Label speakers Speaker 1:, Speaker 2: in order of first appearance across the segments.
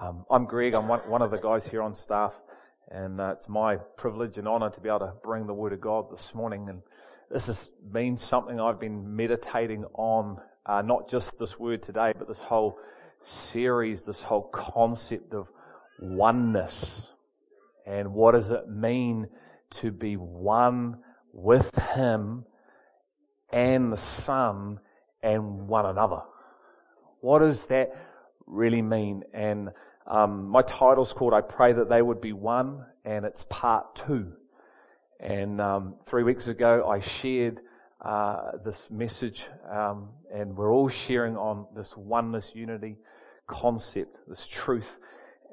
Speaker 1: Um, I'm Greg. I'm one, one, of the guys here on staff, and uh, it's my privilege and honour to be able to bring the Word of God this morning. And this has been something I've been meditating on, uh, not just this word today, but this whole series, this whole concept of oneness, and what does it mean to be one with Him and the Son and one another. What is that really mean? And um, my title's called "I Pray That They Would Be One," and it's part two. And um, three weeks ago, I shared uh, this message, um, and we're all sharing on this oneness, unity concept, this truth.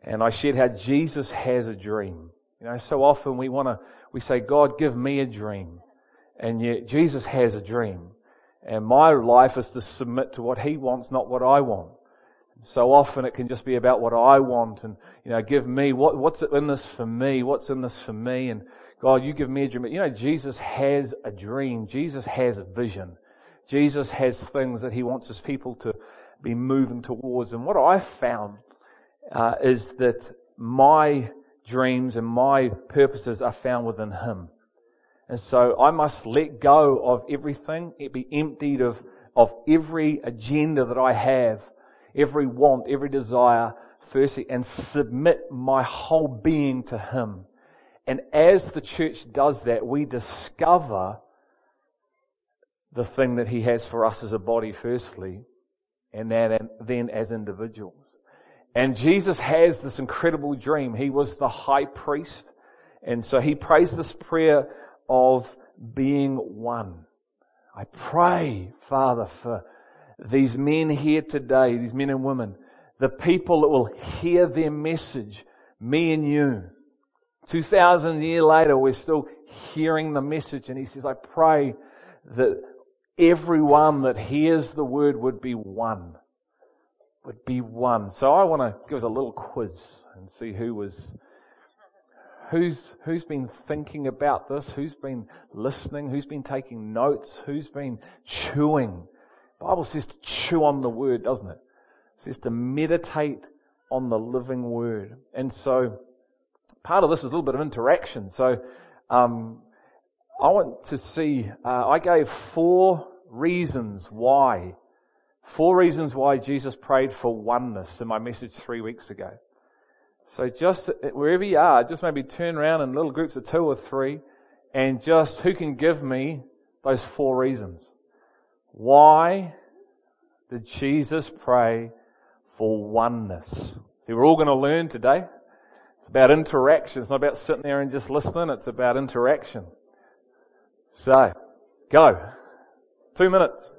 Speaker 1: And I shared how Jesus has a dream. You know, so often we want to, we say, God, give me a dream. And yet Jesus has a dream. And my life is to submit to what He wants, not what I want. So often it can just be about what I want and, you know, give me, what, what's in this for me? What's in this for me? And God, you give me a dream. You know, Jesus has a dream. Jesus has a vision. Jesus has things that He wants His people to be moving towards. And what I found uh, is that my dreams and my purposes are found within Him. And so I must let go of everything, it be emptied of, of every agenda that I have, every want, every desire, firstly, and submit my whole being to Him. And as the church does that, we discover the thing that He has for us as a body, firstly, and then as individuals. And Jesus has this incredible dream. He was the high priest. And so he prays this prayer of being one. I pray, Father, for these men here today, these men and women, the people that will hear their message, me and you. 2,000 years later, we're still hearing the message and he says, I pray that everyone that hears the word would be one. Would be one. So I want to give us a little quiz and see who was Who's, who's been thinking about this? Who's been listening? Who's been taking notes? Who's been chewing? Bible says to chew on the word, doesn't it? It says to meditate on the living word. And so, part of this is a little bit of interaction. So, um, I want to see, uh, I gave four reasons why. Four reasons why Jesus prayed for oneness in my message three weeks ago. So just wherever you are, just maybe turn around in little groups of two or three and just who can give me those four reasons? Why did Jesus pray for oneness? See, we're all going to learn today. It's about interaction. It's not about sitting there and just listening. It's about interaction. So, go. Two minutes.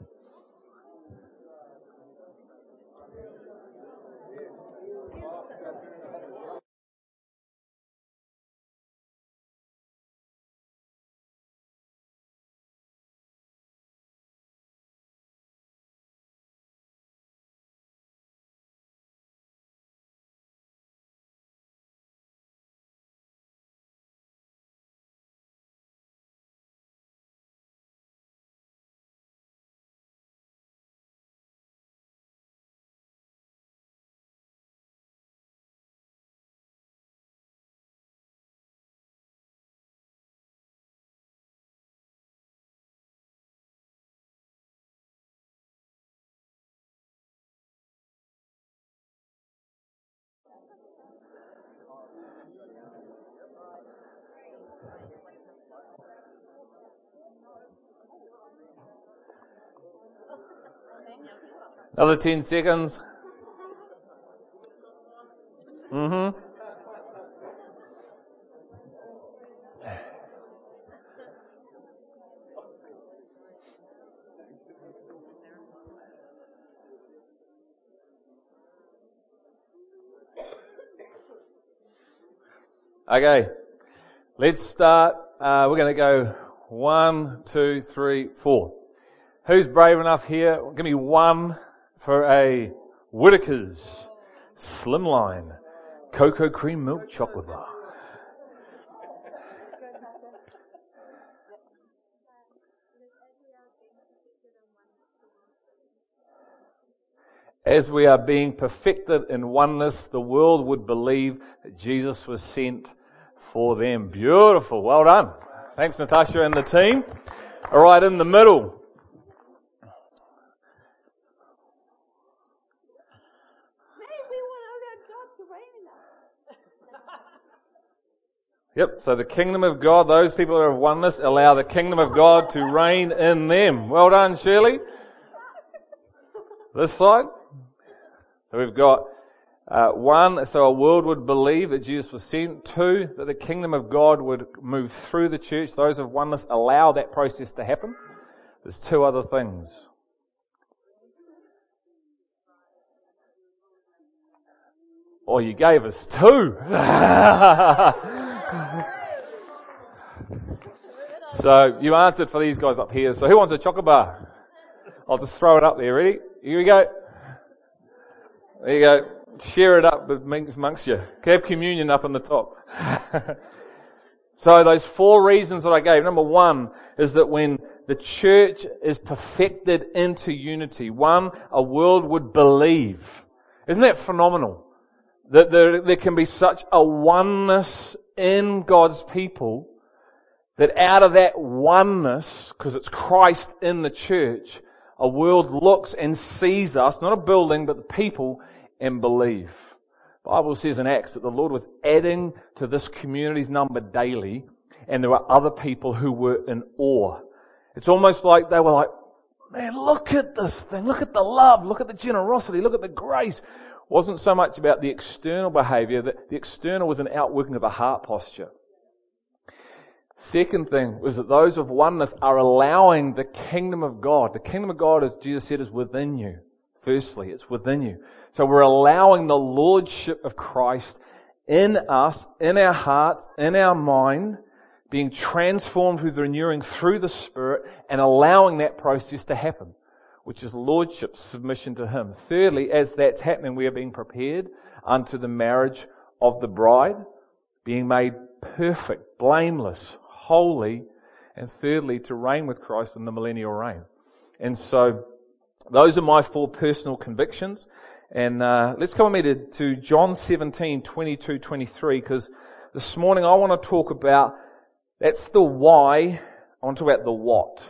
Speaker 1: Another 10 seconds. Mm-hmm. Okay, let's start. Uh, we're going to go one, two, three, four. Who's brave enough here? Give me one for a Whittaker's Slimline Cocoa Cream Milk Chocolate Bar. as we are being perfected in oneness, the world would believe that Jesus was sent for them. Beautiful. Well done. Thanks, Natasha and the team. All right, in the middle. Maybe we want allow God to reign. Yep, so the kingdom of God, those people who are of oneness, allow the kingdom of God to reign in them. Well done, Shirley. This side. So we've got uh, one, so a world would believe that Jesus was sent. Two, that the kingdom of God would move through the church. Those of oneness allow that process to happen. There's two other things. Oh, you gave us two. so you answered for these guys up here. So who wants a chocolate bar? I'll just throw it up there. Ready? Here we go. There you go. Share it up amongst you. Have communion up on the top. so those four reasons that I gave. Number one is that when the church is perfected into unity, one, a world would believe. Isn't that phenomenal? That there, there can be such a oneness in God's people that out of that oneness, because it's Christ in the church, a world looks and sees us, not a building, but the people, and believe. The Bible says in Acts that the Lord was adding to this community's number daily, and there were other people who were in awe. It's almost like they were like, man, look at this thing, look at the love, look at the generosity, look at the grace wasn't so much about the external behavior, that the external was an outworking of a heart posture. Second thing was that those of oneness are allowing the kingdom of God. The kingdom of God, as Jesus said, is within you. Firstly, it's within you. So we're allowing the lordship of Christ in us, in our hearts, in our mind, being transformed through the renewing through the Spirit and allowing that process to happen which is lordship, submission to Him. Thirdly, as that's happening, we are being prepared unto the marriage of the bride, being made perfect, blameless, holy, and thirdly, to reign with Christ in the millennial reign. And so, those are my four personal convictions. And uh, let's come with me to, to John 17, 22, 23, because this morning I want to talk about, that's the why, I want to talk about the what.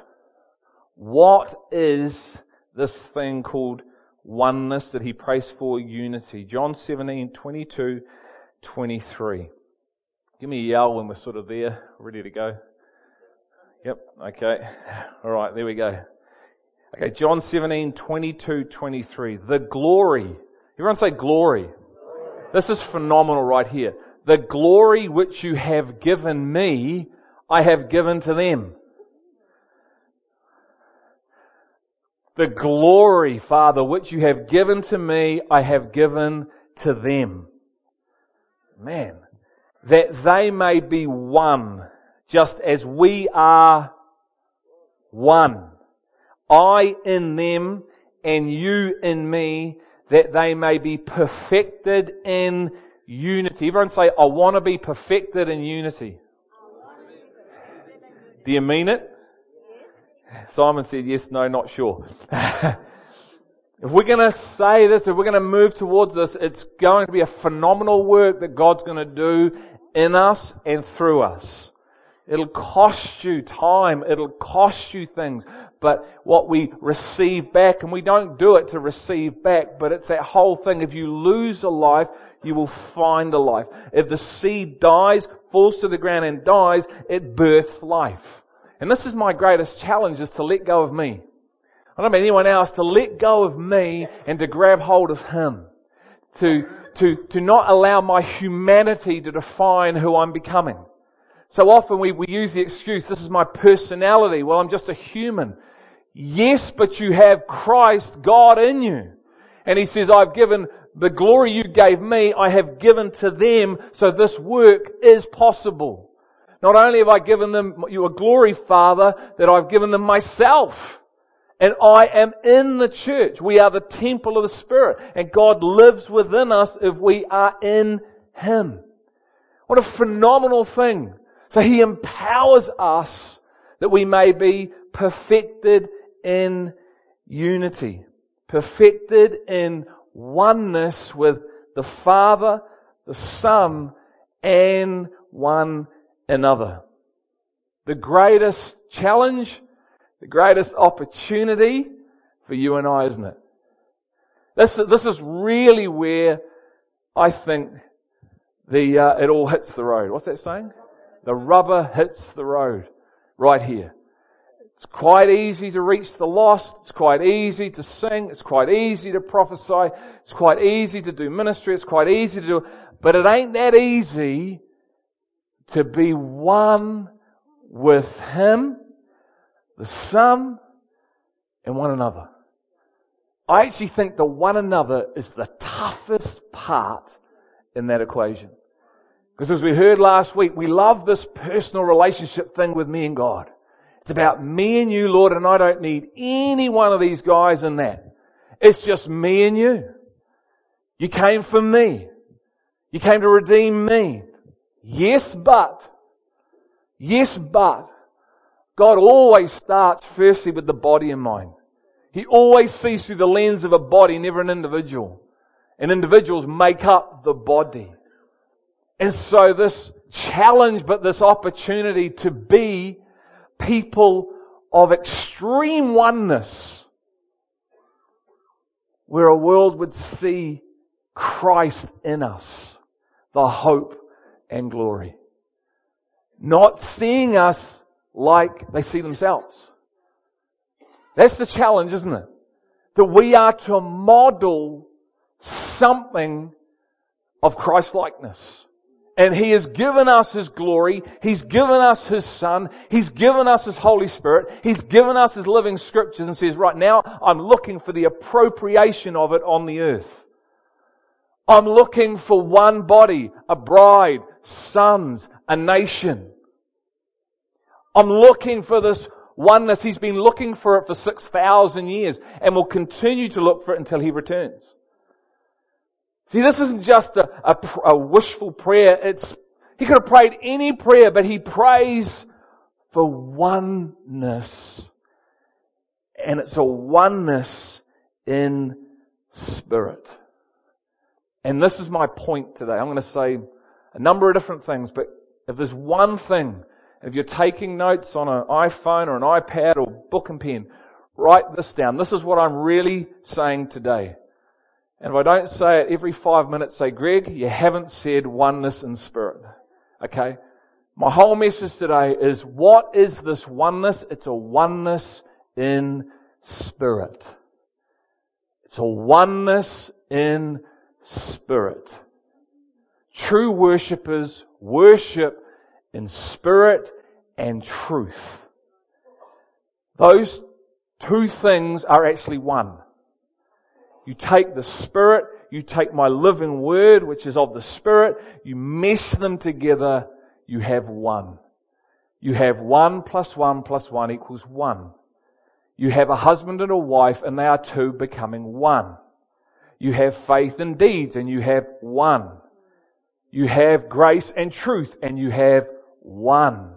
Speaker 1: What is this thing called oneness that he prays for unity? John 17, 22, 23. Give me a yell when we're sort of there, ready to go. Yep, okay. Alright, there we go. Okay, John 17, 22, 23. The glory. Everyone say glory. glory. This is phenomenal right here. The glory which you have given me, I have given to them. The glory, Father, which you have given to me, I have given to them. Man, that they may be one, just as we are one. I in them and you in me, that they may be perfected in unity. Everyone say, I want to be perfected in unity. Do you mean it? Simon said, yes, no, not sure. if we're going to say this, if we're going to move towards this, it's going to be a phenomenal work that God's going to do in us and through us. It'll cost you time. It'll cost you things. But what we receive back, and we don't do it to receive back, but it's that whole thing. If you lose a life, you will find a life. If the seed dies, falls to the ground and dies, it births life. And this is my greatest challenge is to let go of me. I don't mean anyone else, to let go of me and to grab hold of Him. To, to, to not allow my humanity to define who I'm becoming. So often we, we use the excuse, this is my personality. Well, I'm just a human. Yes, but you have Christ, God in you. And He says, I've given the glory you gave me, I have given to them, so this work is possible. Not only have I given them you a glory, Father, that I've given them myself. And I am in the church. We are the temple of the Spirit. And God lives within us if we are in Him. What a phenomenal thing. So He empowers us that we may be perfected in unity. perfected in oneness with the Father, the Son, and one another. The greatest challenge, the greatest opportunity for you and I, isn't it? This, this is really where I think the, uh, it all hits the road. What's that saying? The rubber hits the road. Right here. It's quite easy to reach the lost. It's quite easy to sing. It's quite easy to prophesy. It's quite easy to do ministry. It's quite easy to do, but it ain't that easy to be one with Him, the Son, and one another. I actually think the one another is the toughest part in that equation. Because as we heard last week, we love this personal relationship thing with me and God. It's about me and you, Lord, and I don't need any one of these guys in that. It's just me and you. You came for me. You came to redeem me. Yes, but. Yes, but. God always starts firstly with the body in mind. He always sees through the lens of a body, never an individual. And individuals make up the body. And so this challenge, but this opportunity to be people of extreme oneness where a world would see Christ in us, the hope and glory. Not seeing us like they see themselves. That's the challenge, isn't it? That we are to model something of Christ likeness. And He has given us His glory. He's given us His Son. He's given us His Holy Spirit. He's given us His living scriptures and says, right now, I'm looking for the appropriation of it on the earth. I'm looking for one body, a bride, sons, a nation. I'm looking for this oneness. He's been looking for it for 6,000 years and will continue to look for it until He returns. See, this isn't just a, a, a wishful prayer. It's, he could have prayed any prayer, but he prays for oneness. And it's a oneness in spirit. And this is my point today. I'm going to say a number of different things, but if there's one thing, if you're taking notes on an iPhone or an iPad or book and pen, write this down. This is what I'm really saying today. And if I don't say it every five minutes, say, Greg, you haven't said oneness in spirit. Okay? My whole message today is what is this oneness? It's a oneness in spirit. It's a oneness in spirit. True worshippers worship in spirit and truth. Those two things are actually one. You take the Spirit, you take my living word, which is of the Spirit, you mesh them together, you have one. You have one plus one plus one equals one. You have a husband and a wife and they are two becoming one. You have faith and deeds and you have one. You have grace and truth and you have one.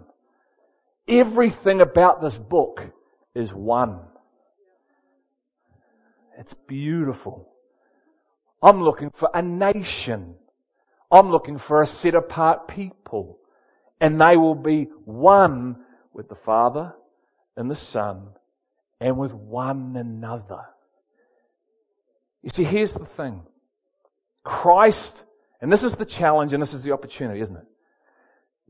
Speaker 1: Everything about this book is one. It's beautiful. I'm looking for a nation. I'm looking for a set apart people. And they will be one with the Father and the Son and with one another. You see, here's the thing. Christ, and this is the challenge and this is the opportunity, isn't it?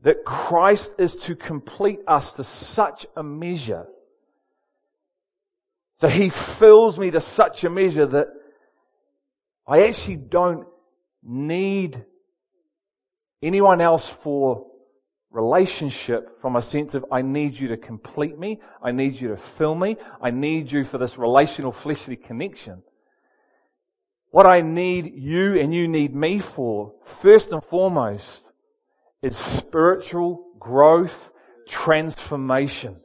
Speaker 1: That Christ is to complete us to such a measure so he fills me to such a measure that I actually don't need anyone else for relationship from a sense of I need you to complete me. I need you to fill me. I need you for this relational fleshly connection. What I need you and you need me for, first and foremost, is spiritual growth, transformation.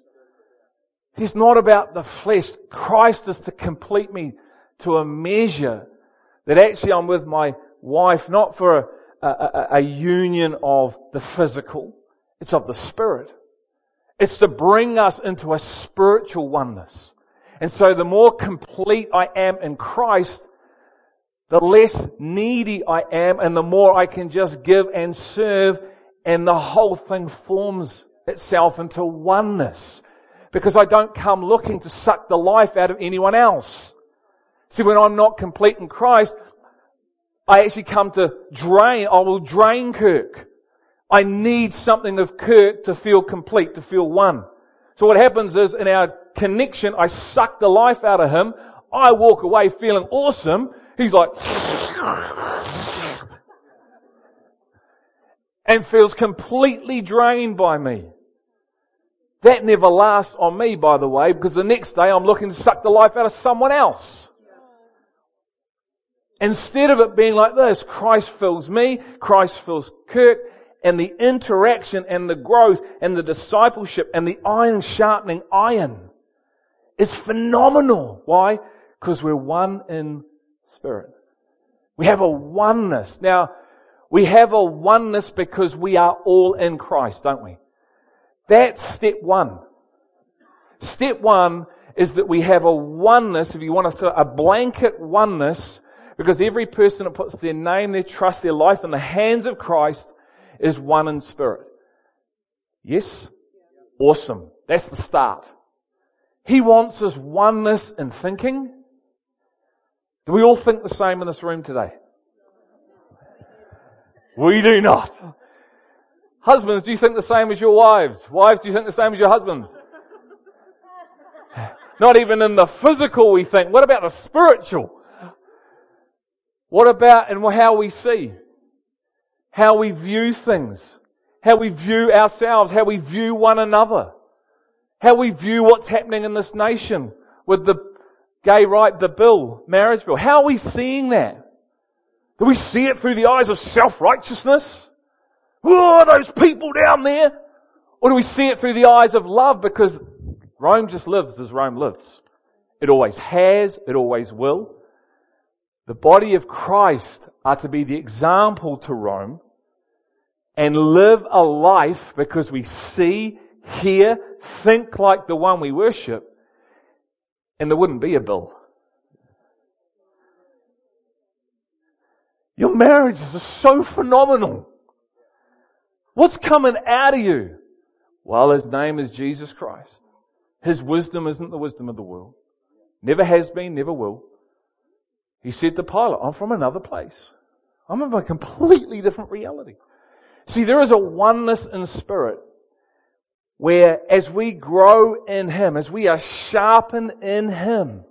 Speaker 1: It's not about the flesh. Christ is to complete me to a measure that actually I'm with my wife not for a, a, a, union of the physical. It's of the spirit. It's to bring us into a spiritual oneness. And so the more complete I am in Christ, the less needy I am and the more I can just give and serve and the whole thing forms itself into oneness. Because I don't come looking to suck the life out of anyone else. See, when I'm not complete in Christ, I actually come to drain, I will drain Kirk. I need something of Kirk to feel complete, to feel one. So what happens is in our connection, I suck the life out of him. I walk away feeling awesome. He's like, and feels completely drained by me. That never lasts on me, by the way, because the next day I'm looking to suck the life out of someone else. Instead of it being like this, Christ fills me, Christ fills Kirk, and the interaction and the growth and the discipleship and the iron sharpening iron is phenomenal. Why? Because we're one in spirit. We have a oneness. Now, we have a oneness because we are all in Christ, don't we? That's step one. Step one is that we have a oneness, if you want to, a blanket oneness because every person that puts their name, their trust, their life in the hands of Christ is one in spirit. Yes? Awesome. That's the start. He wants us oneness in thinking. Do we all think the same in this room today? We do not. Husbands, do you think the same as your wives? Wives, do you think the same as your husbands? Not even in the physical we think. What about the spiritual? What about and how we see? How we view things. How we view ourselves. How we view one another. How we view what's happening in this nation with the gay right, the bill, marriage bill. How are we seeing that? Do we see it through the eyes of self-righteousness? Oh, those people down there. Or do we see it through the eyes of love because Rome just lives as Rome lives? It always has, it always will. The body of Christ are to be the example to Rome and live a life because we see, hear, think like the one we worship, and there wouldn't be a bill. Your marriages are so phenomenal. What's coming out of you? Well, his name is Jesus Christ. His wisdom isn't the wisdom of the world. Never has been, never will. He said to Pilate, I'm from another place. I'm of a completely different reality. See, there is a oneness in spirit where as we grow in Him, as we are sharpened in Him,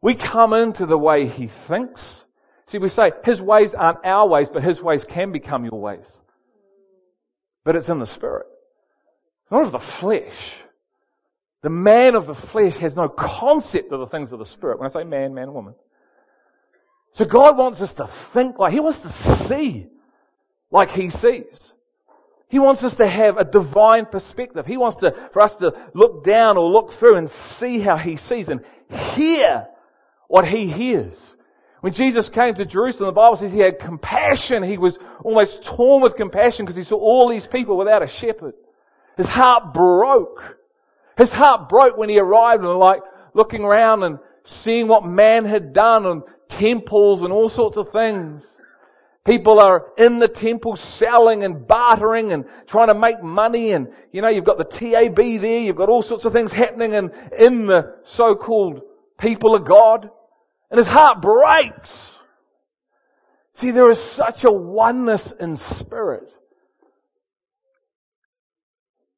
Speaker 1: we come into the way He thinks. See, we say His ways aren't our ways, but His ways can become your ways. But it's in the spirit. It's not of the flesh. The man of the flesh has no concept of the things of the spirit. When I say man, man, woman. So God wants us to think like, He wants to see like He sees. He wants us to have a divine perspective. He wants to, for us to look down or look through and see how He sees and hear what He hears. When Jesus came to Jerusalem, the Bible says He had compassion. He was almost torn with compassion because He saw all these people without a shepherd. His heart broke. His heart broke when He arrived and like looking around and seeing what man had done and temples and all sorts of things. People are in the temple selling and bartering and trying to make money and, you know, you've got the TAB there, you've got all sorts of things happening in, in the so-called people of God. And his heart breaks. See, there is such a oneness in spirit.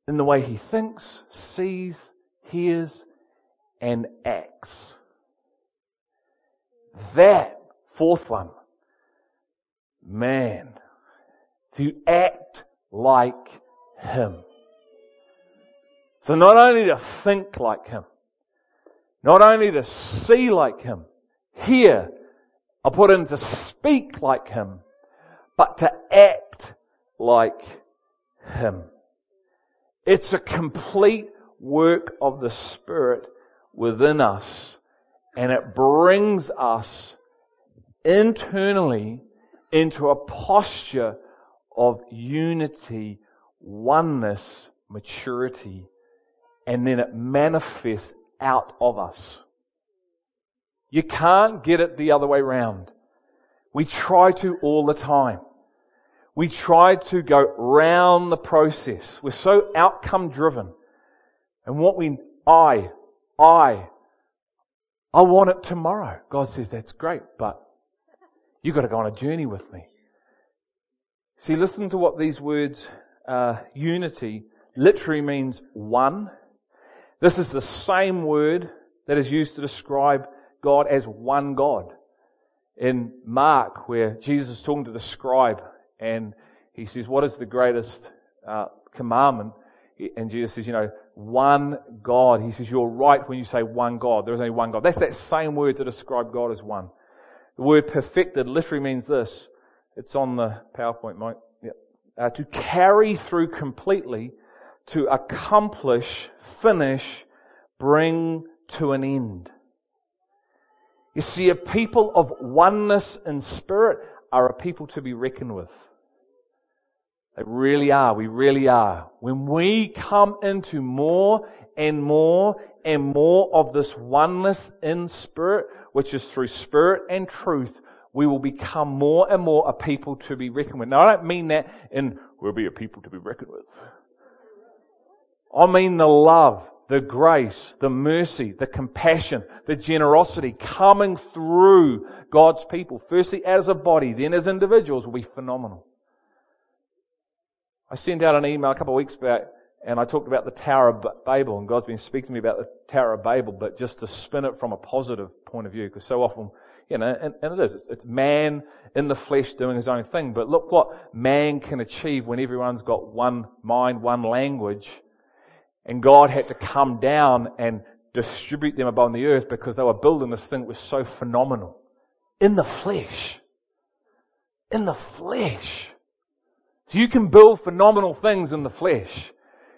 Speaker 1: In the way he thinks, sees, hears, and acts. That fourth one, man, to act like him. So not only to think like him, not only to see like him, hear, I put in to speak like him, but to act like him. It's a complete work of the Spirit within us and it brings us internally into a posture of unity, oneness, maturity, and then it manifests out of us. You can't get it the other way round. We try to all the time. We try to go round the process. We're so outcome driven. And what we, I, I, I want it tomorrow. God says that's great, but you've got to go on a journey with me. See, listen to what these words, uh, unity, literally means one. This is the same word that is used to describe God as one God. In Mark, where Jesus is talking to the scribe, and he says, what is the greatest uh, commandment? And Jesus says, you know, one God. He says, you're right when you say one God. There is only one God. That's that same word to describe God as one. The word perfected literally means this. It's on the PowerPoint, Mike. Yep. Uh, to carry through completely, to accomplish, finish, bring to an end. You see, a people of oneness in spirit are a people to be reckoned with. They really are. We really are. When we come into more and more and more of this oneness in spirit, which is through spirit and truth, we will become more and more a people to be reckoned with. Now I don't mean that in, we'll be a people to be reckoned with. I mean the love, the grace, the mercy, the compassion, the generosity coming through God's people. Firstly as a body, then as individuals will be phenomenal. I sent out an email a couple of weeks back and I talked about the Tower of Babel and God's been speaking to me about the Tower of Babel, but just to spin it from a positive point of view because so often, you know, and, and it is, it's, it's man in the flesh doing his own thing, but look what man can achieve when everyone's got one mind, one language, and God had to come down and distribute them upon the earth because they were building this thing that was so phenomenal. In the flesh. In the flesh. So you can build phenomenal things in the flesh.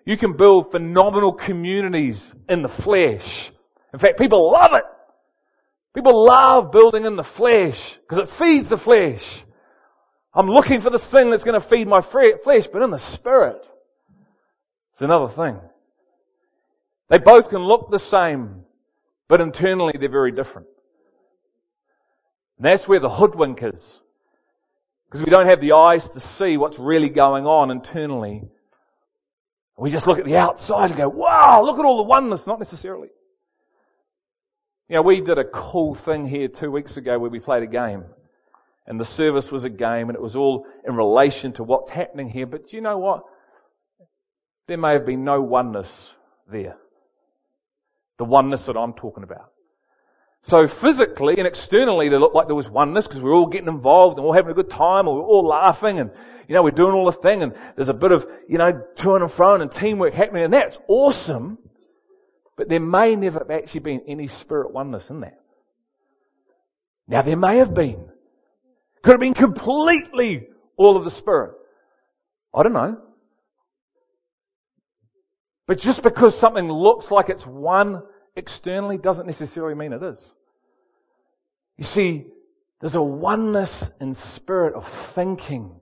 Speaker 1: You can build phenomenal communities in the flesh. In fact, people love it. People love building in the flesh because it feeds the flesh. I'm looking for this thing that's going to feed my flesh, but in the spirit, it's another thing. They both can look the same, but internally they're very different. And that's where the hoodwink is. Because we don't have the eyes to see what's really going on internally. We just look at the outside and go, wow, look at all the oneness, not necessarily. You know, we did a cool thing here two weeks ago where we played a game. And the service was a game and it was all in relation to what's happening here. But do you know what? There may have been no oneness there. The oneness that I'm talking about. So physically and externally, they looked like there was oneness because we we're all getting involved and we're all having a good time and we're all laughing and, you know, we're doing all the thing and there's a bit of, you know, to and fro and teamwork happening and that's awesome. But there may never have actually been any spirit oneness in that. Now there may have been. Could have been completely all of the spirit. I don't know. But just because something looks like it's one externally doesn't necessarily mean it is. You see, there's a oneness in spirit of thinking,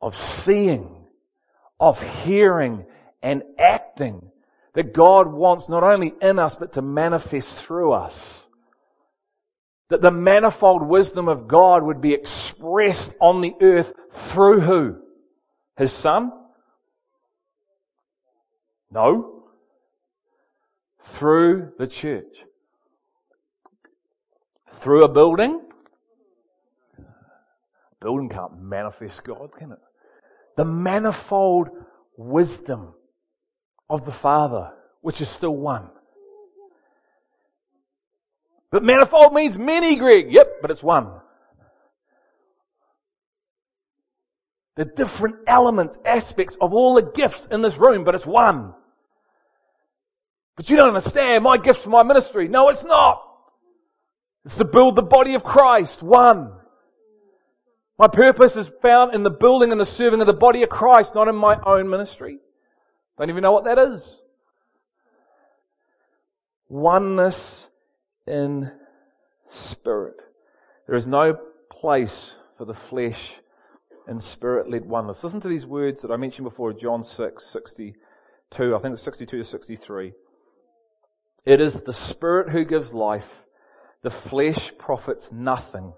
Speaker 1: of seeing, of hearing and acting that God wants not only in us, but to manifest through us. That the manifold wisdom of God would be expressed on the earth through who? His Son? No through the church. Through a building. A building can't manifest God, can it? The manifold wisdom of the Father, which is still one. But manifold means many, Greg. Yep, but it's one. The different elements, aspects of all the gifts in this room, but it's one. But you don't understand. My gift's my ministry. No, it's not. It's to build the body of Christ, one. My purpose is found in the building and the serving of the body of Christ, not in my own ministry. Don't even know what that is. Oneness in spirit. There is no place for the flesh in spirit-led oneness. Listen to these words that I mentioned before, John 6, 62. I think it's 62 to 63. It is the Spirit who gives life. The flesh profits nothing.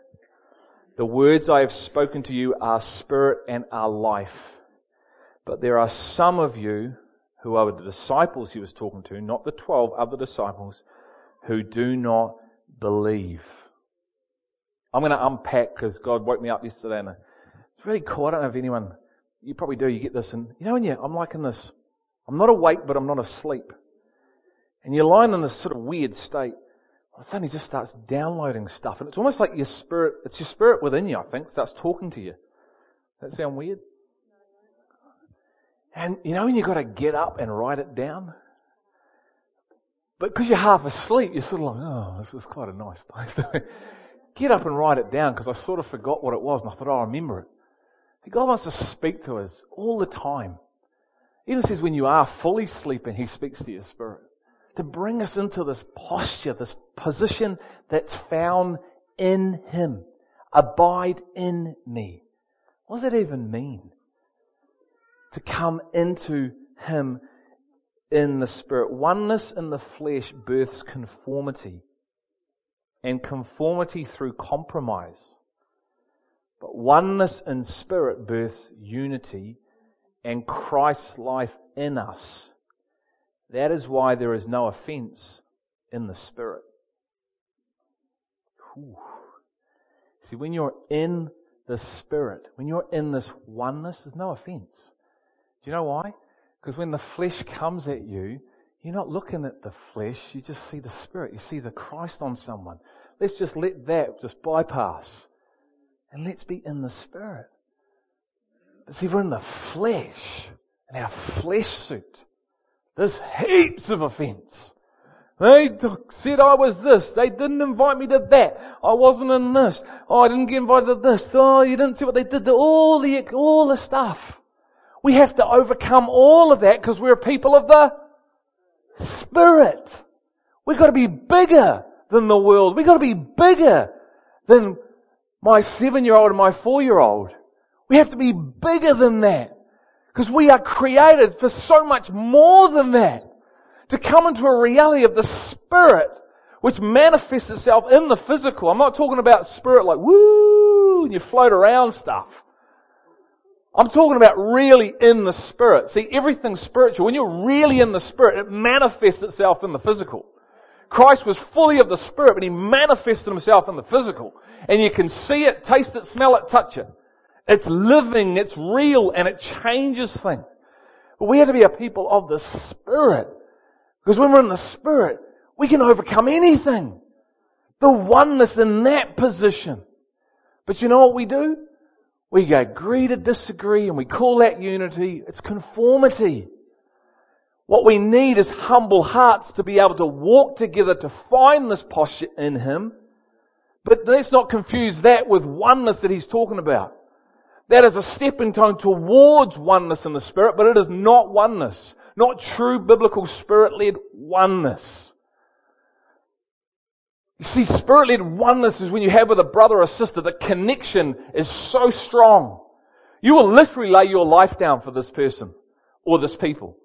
Speaker 1: The words I have spoken to you are spirit and are life. But there are some of you who are the disciples he was talking to, not the twelve other disciples, who do not believe. I'm going to unpack because God woke me up yesterday and it's really cool. I don't know if anyone, you probably do, you get this and, you know, you, I'm like in this, I'm not awake but I'm not asleep. And you're lying in this sort of weird state. Well, suddenly just starts downloading stuff and it's almost like your spirit, it's your spirit within you, I think, starts talking to you. Does that sound weird? And you know when you've got to get up and write it down? But because you're half asleep, you're sort of like, oh, this is quite a nice place. get up and write it down because I sort of forgot what it was and I thought, oh, I remember it. God wants to speak to us all the time. Even says when you are fully sleeping, He speaks to your spirit. To bring us into this posture, this position that's found in Him. Abide in me. What does that even mean? To come into Him in the Spirit. Oneness in the flesh births conformity. And conformity through compromise. But oneness in spirit births unity and Christ's life in us. That is why there is no offense in the spirit. Whew. See, when you're in the spirit, when you're in this oneness, there's no offense. Do you know why? Because when the flesh comes at you, you're not looking at the flesh, you just see the Spirit. You see the Christ on someone. Let's just let that just bypass. And let's be in the Spirit. See, we're in the flesh, in our flesh suit. There's heaps of offense. They said I was this. They didn't invite me to that. I wasn't in this. Oh, I didn't get invited to this. Oh, you didn't see what they did. To all the, all the stuff. We have to overcome all of that because we're people of the Spirit. We've got to be bigger than the world. We've got to be bigger than my seven year old and my four year old. We have to be bigger than that. Because we are created for so much more than that. To come into a reality of the Spirit, which manifests itself in the physical. I'm not talking about Spirit like, woo, and you float around stuff. I'm talking about really in the Spirit. See, everything's spiritual. When you're really in the Spirit, it manifests itself in the physical. Christ was fully of the Spirit, but He manifested Himself in the physical. And you can see it, taste it, smell it, touch it. It's living, it's real, and it changes things. But we have to be a people of the Spirit. Because when we're in the Spirit, we can overcome anything. The oneness in that position. But you know what we do? We agree to disagree and we call that unity. It's conformity. What we need is humble hearts to be able to walk together to find this posture in Him. But let's not confuse that with oneness that He's talking about. That is a stepping stone towards oneness in the Spirit, but it is not oneness. Not true biblical Spirit-led oneness. You see, Spirit-led oneness is when you have with a brother or sister, the connection is so strong. You will literally lay your life down for this person or this people.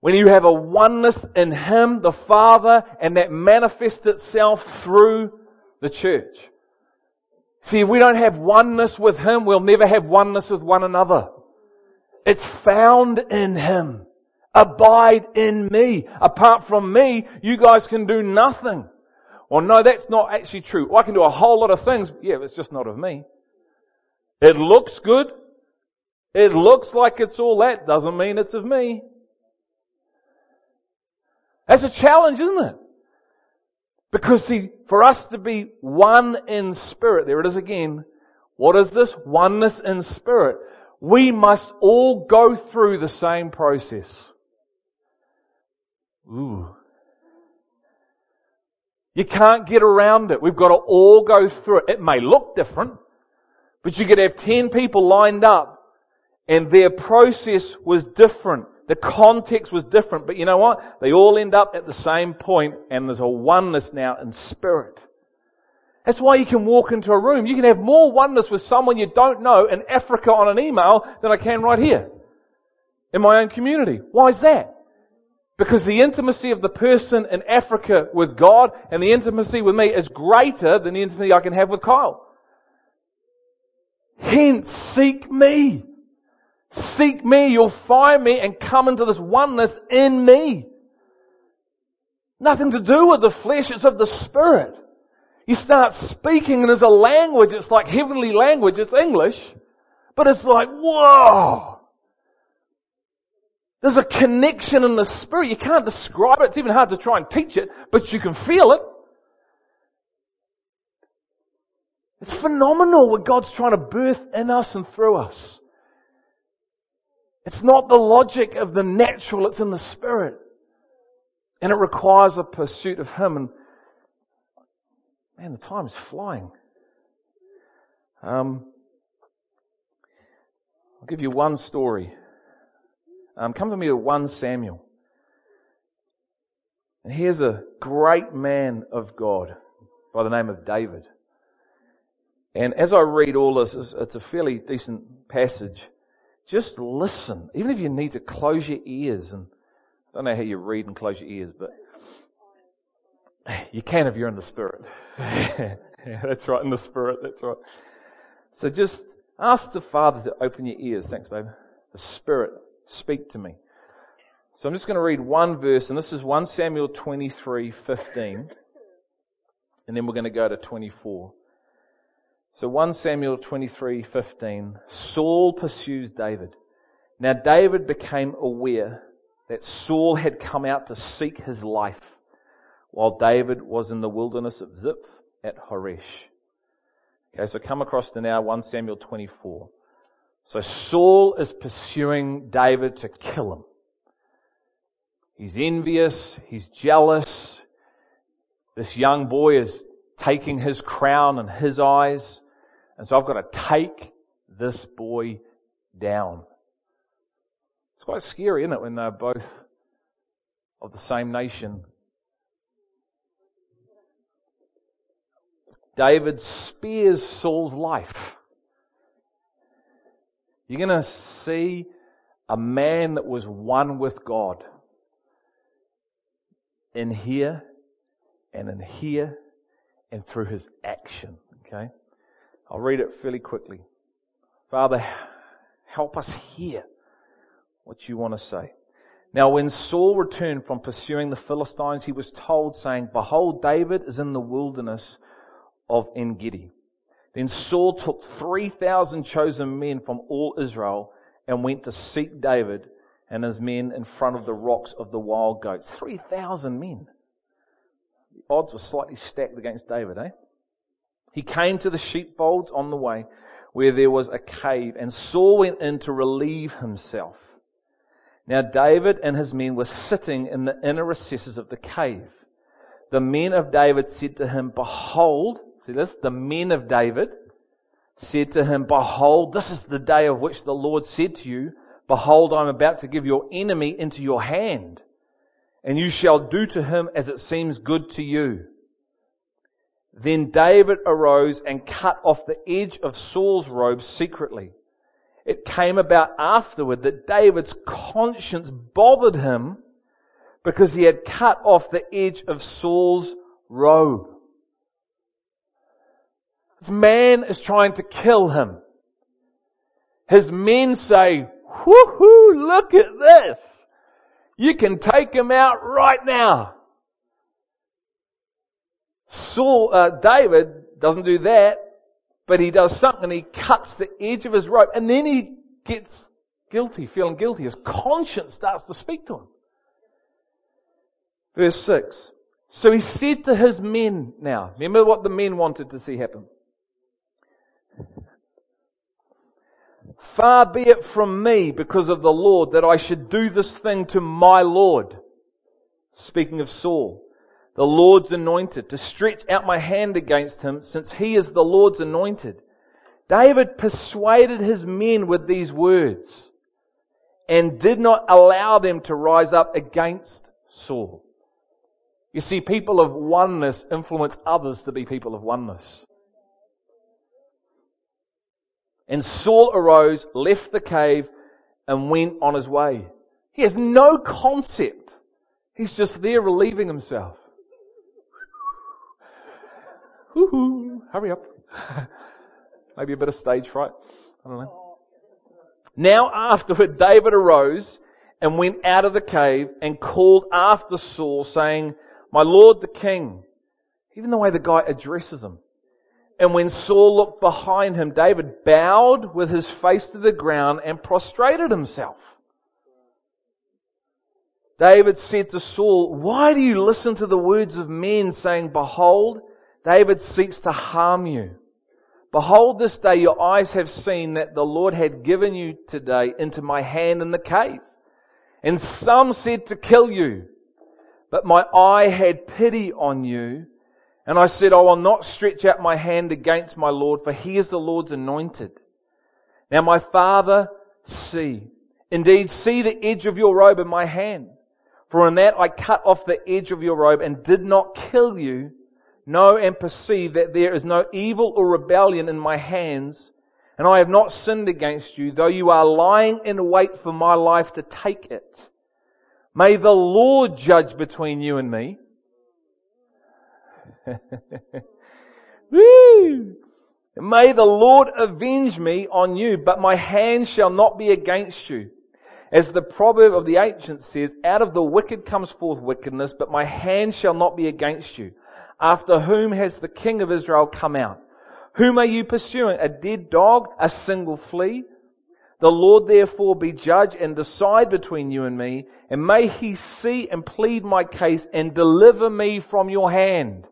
Speaker 1: When you have a oneness in Him, the Father, and that manifests itself through the church. See, if we don't have oneness with Him, we'll never have oneness with one another. It's found in Him. Abide in me. Apart from me, you guys can do nothing. Well, no, that's not actually true. Well, I can do a whole lot of things. Yeah, it's just not of me. It looks good. It looks like it's all that. Doesn't mean it's of me. That's a challenge, isn't it? Because see, for us to be one in spirit, there it is again. What is this? Oneness in spirit. We must all go through the same process. Ooh. You can't get around it. We've got to all go through it. It may look different, but you could have 10 people lined up and their process was different. The context was different, but you know what? They all end up at the same point and there's a oneness now in spirit. That's why you can walk into a room. You can have more oneness with someone you don't know in Africa on an email than I can right here in my own community. Why is that? Because the intimacy of the person in Africa with God and the intimacy with me is greater than the intimacy I can have with Kyle. Hence, seek me. Seek me, you'll find me and come into this oneness in me. Nothing to do with the flesh, it's of the spirit. You start speaking and there's a language, it's like heavenly language, it's English, but it's like, whoa! There's a connection in the spirit. You can't describe it. It's even hard to try and teach it, but you can feel it. It's phenomenal what God's trying to birth in us and through us. It's not the logic of the natural, it's in the spirit. And it requires a pursuit of Him. And man, the time is flying. Um, I'll give you one story. Um, come to me with 1 Samuel. And here's a great man of God by the name of David. And as I read all this, it's a fairly decent passage. Just listen. Even if you need to close your ears and I don't know how you read and close your ears, but you can if you're in the spirit. yeah, that's right, in the spirit, that's right. So just ask the Father to open your ears. Thanks, baby. The Spirit, speak to me. So I'm just going to read one verse, and this is 1 Samuel 23, 15. And then we're going to go to 24. So 1 Samuel 23:15 Saul pursues David. Now David became aware that Saul had come out to seek his life while David was in the wilderness of Ziph at Horesh. Okay, so come across to now 1 Samuel 24. So Saul is pursuing David to kill him. He's envious, he's jealous. This young boy is taking his crown in his eyes. And so I've got to take this boy down. It's quite scary, isn't it, when they're both of the same nation. David spares Saul's life. You're going to see a man that was one with God in here and in here and through his action. Okay? I'll read it fairly quickly. Father, help us hear what you want to say. Now when Saul returned from pursuing the Philistines, he was told saying, Behold, David is in the wilderness of Engedi. Then Saul took 3,000 chosen men from all Israel and went to seek David and his men in front of the rocks of the wild goats. 3,000 men. The odds were slightly stacked against David, eh? He came to the sheepfolds on the way where there was a cave and Saul went in to relieve himself. Now David and his men were sitting in the inner recesses of the cave. The men of David said to him, behold, see this, the men of David said to him, behold, this is the day of which the Lord said to you, behold, I'm about to give your enemy into your hand and you shall do to him as it seems good to you. Then David arose and cut off the edge of Saul's robe secretly. It came about afterward that David's conscience bothered him because he had cut off the edge of Saul's robe. This man is trying to kill him. His men say, woohoo, look at this. You can take him out right now. Saul, uh, David doesn't do that, but he does something. He cuts the edge of his rope, and then he gets guilty, feeling guilty. His conscience starts to speak to him. Verse six. So he said to his men now, remember what the men wanted to see happen. Far be it from me because of the Lord that I should do this thing to my Lord. Speaking of Saul the Lord's anointed, to stretch out my hand against him, since he is the Lord's anointed. David persuaded his men with these words and did not allow them to rise up against Saul. You see, people of oneness influence others to be people of oneness. And Saul arose, left the cave, and went on his way. He has no concept He's just there relieving himself. Hurry up. Maybe a bit of stage fright. I don't know. Now afterward, David arose and went out of the cave and called after Saul saying, my Lord the King. Even the way the guy addresses him. And when Saul looked behind him, David bowed with his face to the ground and prostrated himself. David said to Saul, why do you listen to the words of men saying, behold, David seeks to harm you. Behold, this day your eyes have seen that the Lord had given you today into my hand in the cave. And some said to kill you, but my eye had pity on you. And I said, I will not stretch out my hand against my Lord, for he is the Lord's anointed. Now my father, see. Indeed, see the edge of your robe in my hand. For in that I cut off the edge of your robe and did not kill you. Know and perceive that there is no evil or rebellion in my hands, and I have not sinned against you, though you are lying in wait for my life to take it. May the Lord judge between you and me. Woo! May the Lord avenge me on you, but my hand shall not be against you. As the proverb of the ancients says, out of the wicked comes forth wickedness, but my hand shall not be against you. After whom has the king of Israel come out? Whom are you pursuing? A dead dog? A single flea? The Lord therefore be judge and decide between you and me, and may he see and plead my case and deliver me from your hand.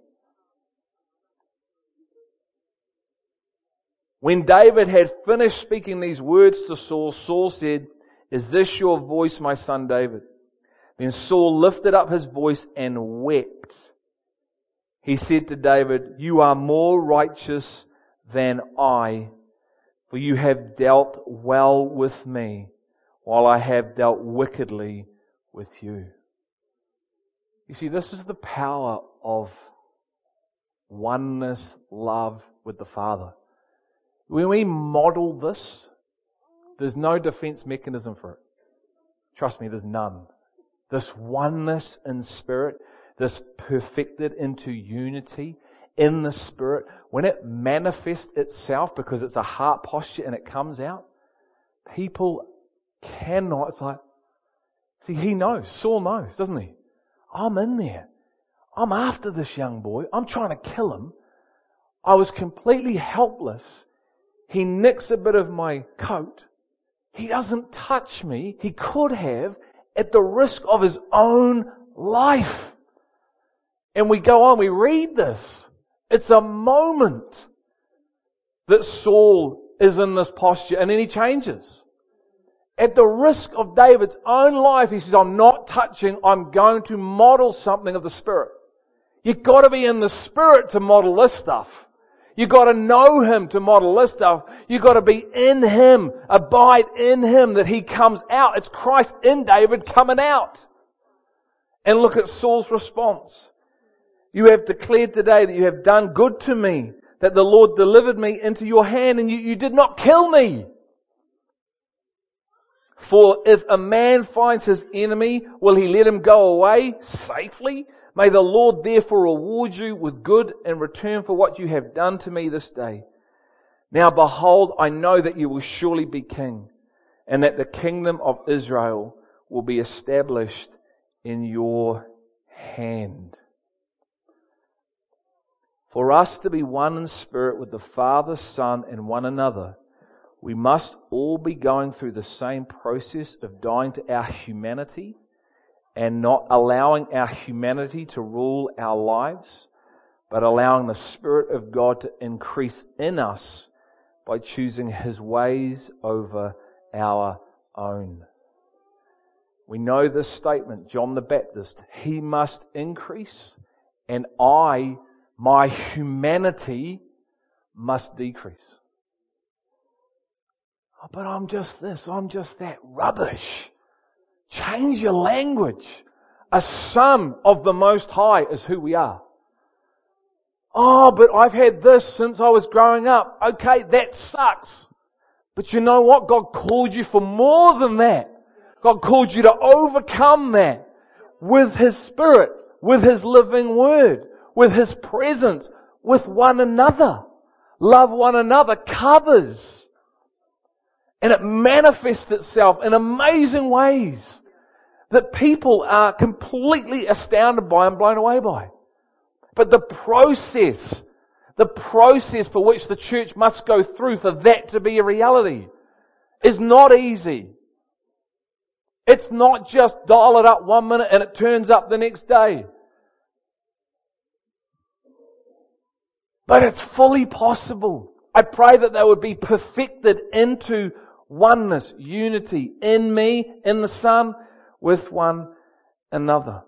Speaker 1: When David had finished speaking these words to Saul, Saul said, is this your voice, my son David? Then Saul lifted up his voice and wept. He said to David, you are more righteous than I, for you have dealt well with me, while I have dealt wickedly with you. You see, this is the power of oneness, love with the Father. When we model this, there's no defense mechanism for it. Trust me, there's none. This oneness in spirit, this perfected into unity in the spirit, when it manifests itself because it's a heart posture and it comes out, people cannot, it's like, see, he knows, Saul knows, doesn't he? I'm in there. I'm after this young boy. I'm trying to kill him. I was completely helpless. He nicks a bit of my coat. He doesn't touch me. He could have at the risk of his own life. And we go on, we read this. It's a moment that Saul is in this posture and then he changes. At the risk of David's own life, he says, I'm not touching, I'm going to model something of the Spirit. You've got to be in the Spirit to model this stuff. You've gotta know Him to model this stuff. You've gotta be in Him, abide in Him that He comes out. It's Christ in David coming out. And look at Saul's response. You have declared today that you have done good to me, that the Lord delivered me into your hand and you, you did not kill me. For if a man finds his enemy, will he let him go away safely? May the Lord therefore reward you with good in return for what you have done to me this day. Now behold, I know that you will surely be king and that the kingdom of Israel will be established in your hand. For us to be one in spirit with the Father, Son, and one another, we must all be going through the same process of dying to our humanity and not allowing our humanity to rule our lives, but allowing the Spirit of God to increase in us by choosing His ways over our own. We know this statement, John the Baptist, He must increase and I, my humanity, must decrease. Oh, but I'm just this, I'm just that. Rubbish. Change your language. A son of the Most High is who we are. Oh, but I've had this since I was growing up. Okay, that sucks. But you know what? God called you for more than that. God called you to overcome that. with His Spirit, with His living Word, with His presence, with one another. Love one another covers. And it manifests itself in amazing ways that people are completely astounded by and blown away by. But the process, the process for which the church must go through for that to be a reality is not easy. It's not just dial it up one minute and it turns up the next day. But it's fully possible. I pray that they would be perfected into oneness, unity in me, in the Son, with one another.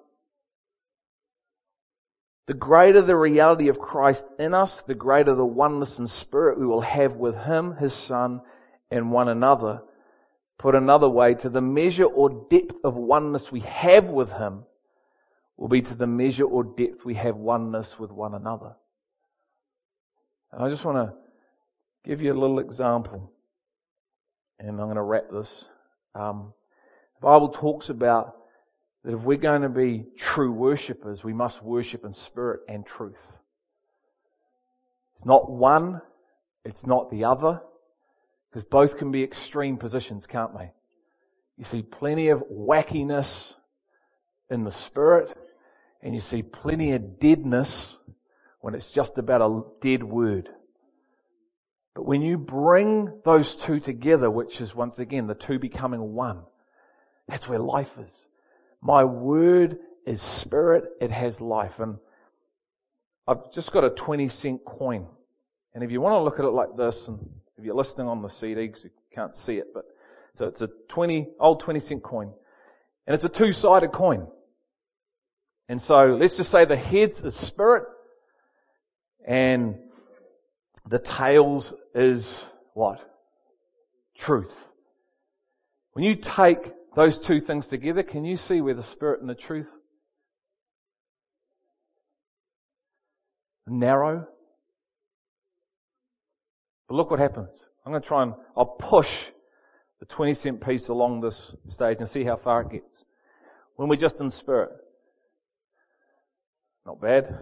Speaker 1: The greater the reality of Christ in us, the greater the oneness and spirit we will have with Him, His Son, and one another. Put another way, to the measure or depth of oneness we have with Him will be to the measure or depth we have oneness with one another. And I just want to give you a little example. And I'm going to wrap this. Um, the Bible talks about that if we're going to be true worshippers, we must worship in spirit and truth. It's not one, it's not the other, because both can be extreme positions, can't they? You see plenty of wackiness in the spirit, and you see plenty of deadness when it's just about a dead word. But when you bring those two together, which is once again the two becoming one, that's where life is. My word is spirit, it has life. And I've just got a 20 cent coin. And if you want to look at it like this, and if you're listening on the CD, because you can't see it, but so it's a 20, old 20 cent coin. And it's a two-sided coin. And so let's just say the heads is spirit and the tails is what? Truth. When you take those two things together, can you see where the spirit and the truth narrow? But look what happens. I'm going to try and I'll push the 20 cent piece along this stage and see how far it gets. When we're just in spirit. Not bad.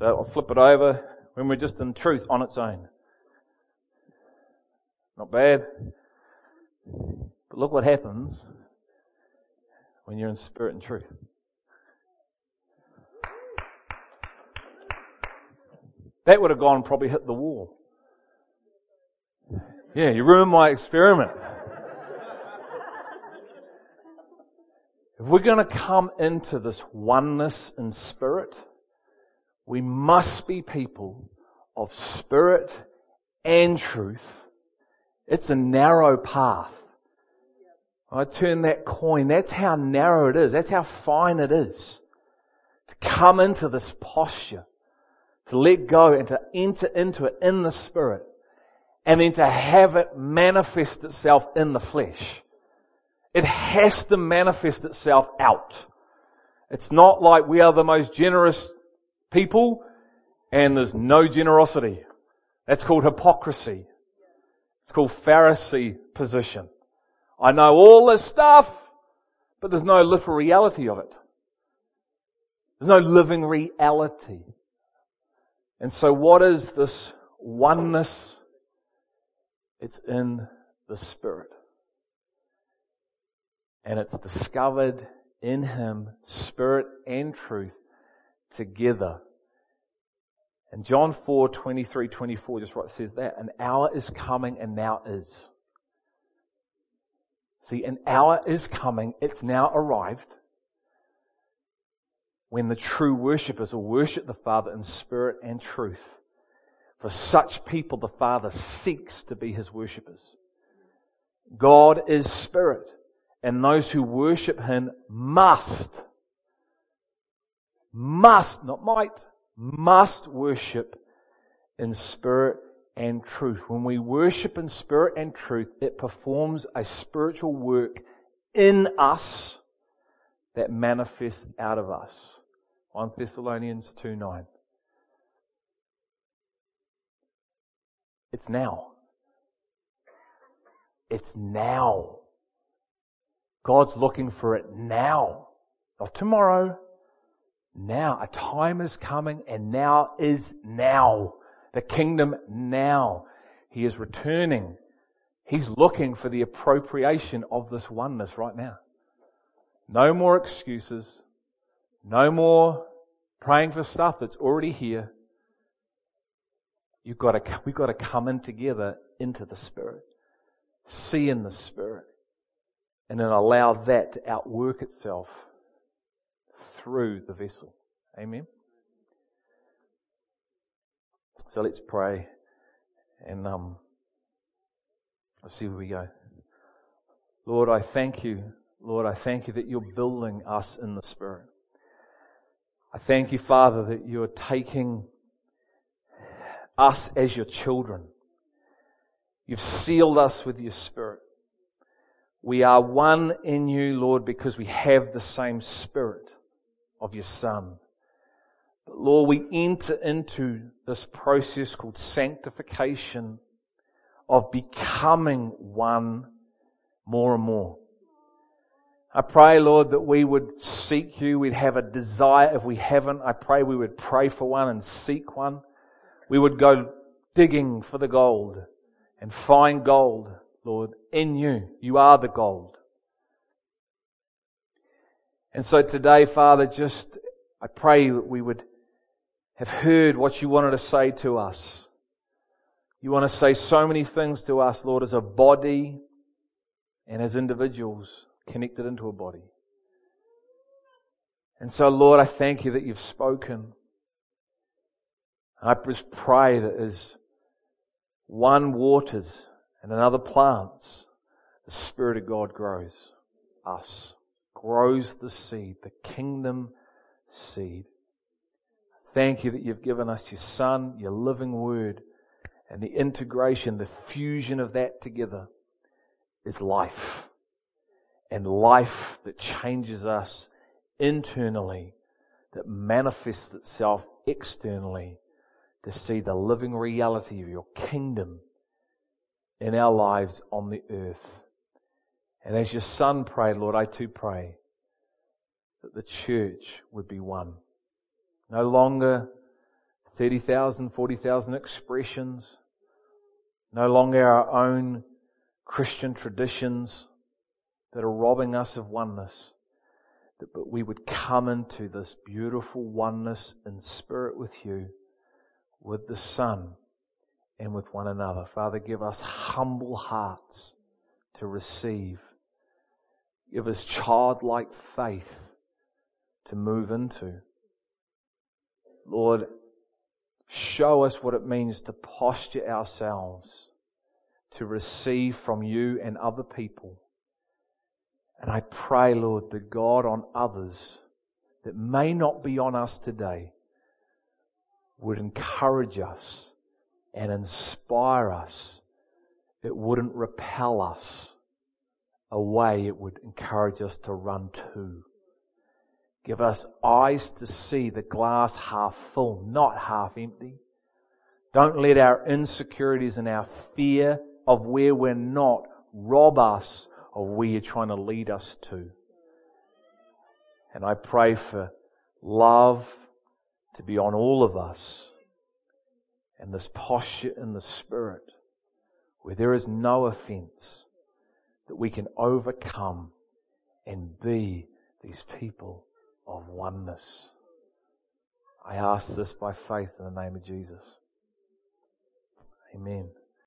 Speaker 1: So I'll flip it over when we're just in truth on its own. Not bad. But look what happens when you're in spirit and truth. That would have gone probably hit the wall. Yeah, you ruined my experiment. if we're going to come into this oneness in spirit, we must be people of spirit and truth. It's a narrow path. I turn that coin. That's how narrow it is. That's how fine it is. To come into this posture. To let go and to enter into it in the spirit. And then to have it manifest itself in the flesh. It has to manifest itself out. It's not like we are the most generous people and there's no generosity. That's called hypocrisy. It's called Pharisee position. I know all this stuff, but there's no literal reality of it. There's no living reality. And so what is this oneness? It's in the Spirit. And it's discovered in Him, Spirit and truth, together. And John 4, 23, 24 just right says that. An hour is coming and now is. See, an hour is coming. It's now arrived. When the true worshippers will worship the Father in spirit and truth. For such people, the Father seeks to be His worshippers. God is spirit. And those who worship Him must must, not might, must worship in spirit and truth. When we worship in spirit and truth, it performs a spiritual work in us that manifests out of us. 1 Thessalonians 2 9. It's now. It's now. God's looking for it now. Not tomorrow. Now. A time is coming and now is now. The kingdom now. He is returning. He's looking for the appropriation of this oneness right now. No more excuses. No more praying for stuff that's already here. You've got to, we've got to come in together into the Spirit. See in the Spirit. And then allow that to outwork itself through the vessel. Amen. So let's pray and um, let's see where we go. Lord, I thank you. Lord, I thank you that you're building us in the Spirit. I thank you, Father, that you're taking us as your children. You've sealed us with your Spirit. We are one in you, Lord, because we have the same Spirit of your Son. But Lord, we enter into this process called sanctification of becoming one more and more. I pray, Lord, that we would seek you. We'd have a desire. If we haven't, I pray we would pray for one and seek one. We would go digging for the gold and find gold, Lord, in you. You are the gold. And so today, Father, just, I pray that we would have heard what you wanted to say to us. You want to say so many things to us, Lord, as a body and as individuals connected into a body. And so, Lord, I thank you that you've spoken. I just pray that as one waters and another plants, the Spirit of God grows us, grows the seed, the kingdom seed. Thank you that you've given us your Son, your living Word, and the integration, the fusion of that together is life and life that changes us internally, that manifests itself externally to see the living reality of your kingdom in our lives on the earth. And as your son prayed, Lord, I too pray that the church would be one. No longer 30,000, 40,000 expressions. No longer our own Christian traditions that are robbing us of oneness, but we would come into this beautiful oneness in spirit with you, with the Son, and with one another. Father, give us humble hearts to receive. Give us childlike faith to move into. Lord, show us what it means to posture ourselves to receive from you and other people and I pray, Lord, that God on others that may not be on us today would encourage us and inspire us. It wouldn't repel us away. It would encourage us to run to. Give us eyes to see the glass half full, not half empty. Don't let our insecurities and our fear of where we're not rob us of where you're trying to lead us to. And I pray for love to be on all of us and this posture in the Spirit where there is no offense that we can overcome and be these people of oneness. I ask this by faith in the name of Jesus. Amen.